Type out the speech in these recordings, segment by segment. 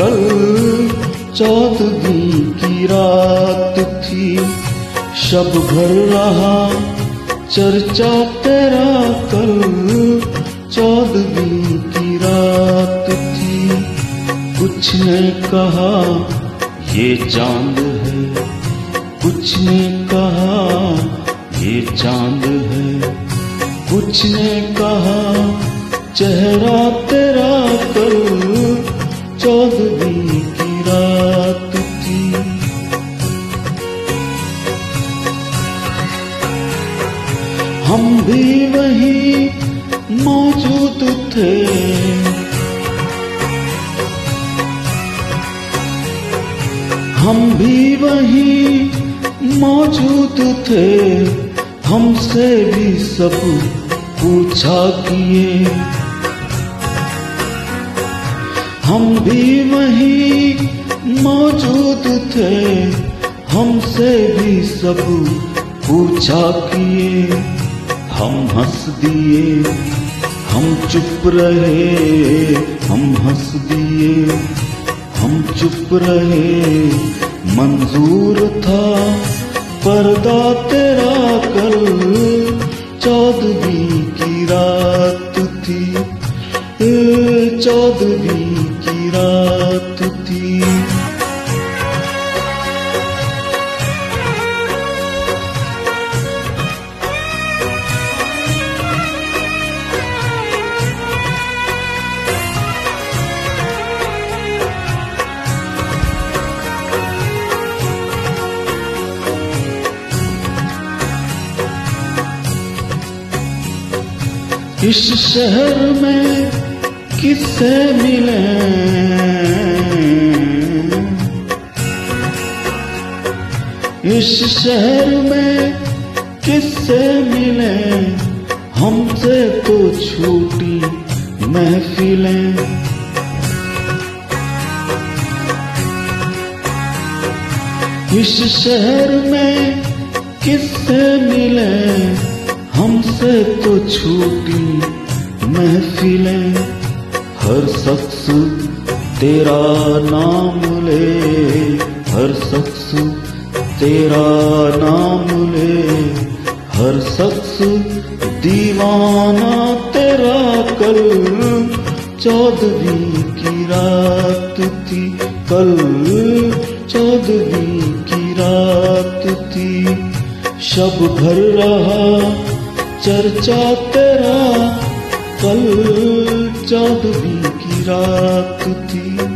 कल चौदवी की रात थी। शब भर रहा, चर्चा तेरा कल चौदवी की रात थी। कुछ ने कहा, ये चाँद है। कुछ ने कहा, ये चाँद है। कुछ ने कहा, चेहरा हम भी वही मौजूद थे। हम भी वही मौजूद थे। हमसे भी सब पूछा किए। हम भी वही मौजूद थे। हमसे भी सब पूछा किए। हम हंस दिए, हम चुप रहे, हम हंस दिए, हम चुप रहे। मंजूर था पर्दा तेरा कल, चौदवी की रात थी। चौदवी इस शहर में किससे मिले? इस शहर में किससे मिले? हमसे तो छूटी महफिलें। इस शहर में किससे मिले? हमसे तो छूटी महफिलें, हर शख्स तेरा नाम ले, हर शख्स तेरा नाम ले, हर शख्स दीवाना तेरा कल चौदवी की रात थी कल चौदवी की रात थी, शब भर रहा चर्चा तेरा कल चांदनी की रात थी।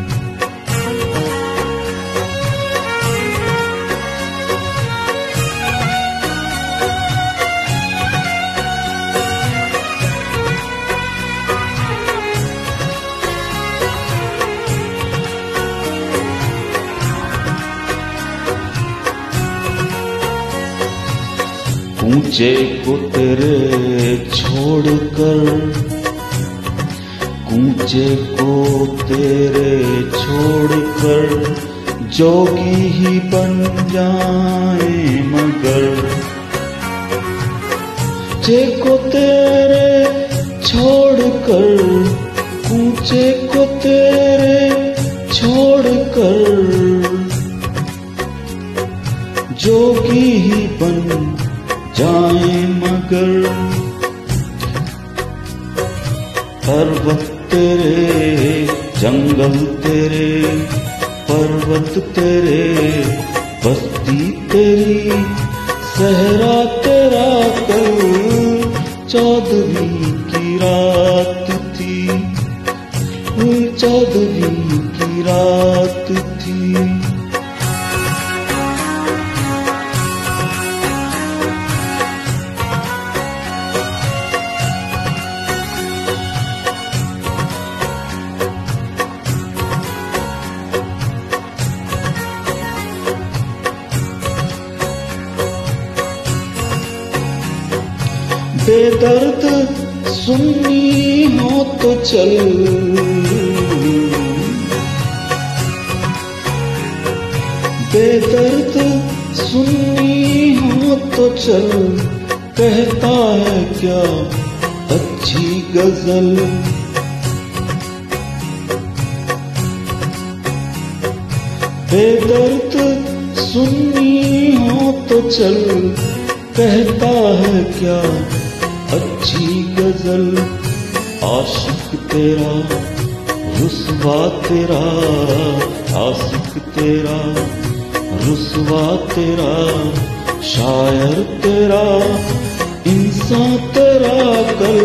ऊँचे को तेरे छोड़कर ऊँचे को तेरे छोड़कर, जोगी ही बन जाए मगर। ऊँचे को तेरे छोड़कर ऊँचे को तेरे छोड़कर, जोगी ही बन जाए मगर पर्वत तेरे, जंगल तेरे, पर्वत तेरे, बस्ती तेरी, सहरा तेरा कल चौदवी की रात थी चौदवी की रात थी बेदर्द सुन्नी हो तो चल। बेदर्द सुन्नी हो तो चल। कहता है क्या अच्छी गज़ल? बेदर्द सुननी हो तो चल। कहता है क्या अच्छी गज़ल, आशिक तेरा, रुसवा तेरा, आशिक तेरा, रुसवा तेरा, शायर तेरा, इंसान तेरा, कल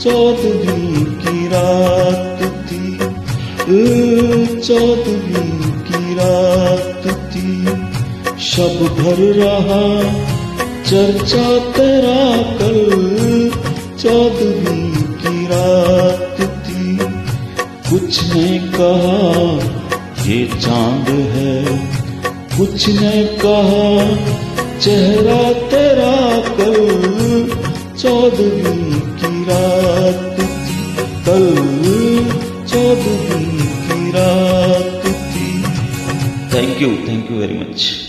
चौदहवीं की रात थी चौदहवीं की रात थी, शब भर रहा चर्चा तेरा कल चौदहवीं की रात थी। कुछ ने कहा, ये चाँद है। कुछ ने कहा, चेहरा तेरा कल चौदहवीं की रात थी। कल चौदहवीं की रात थी। Thank you thank you very much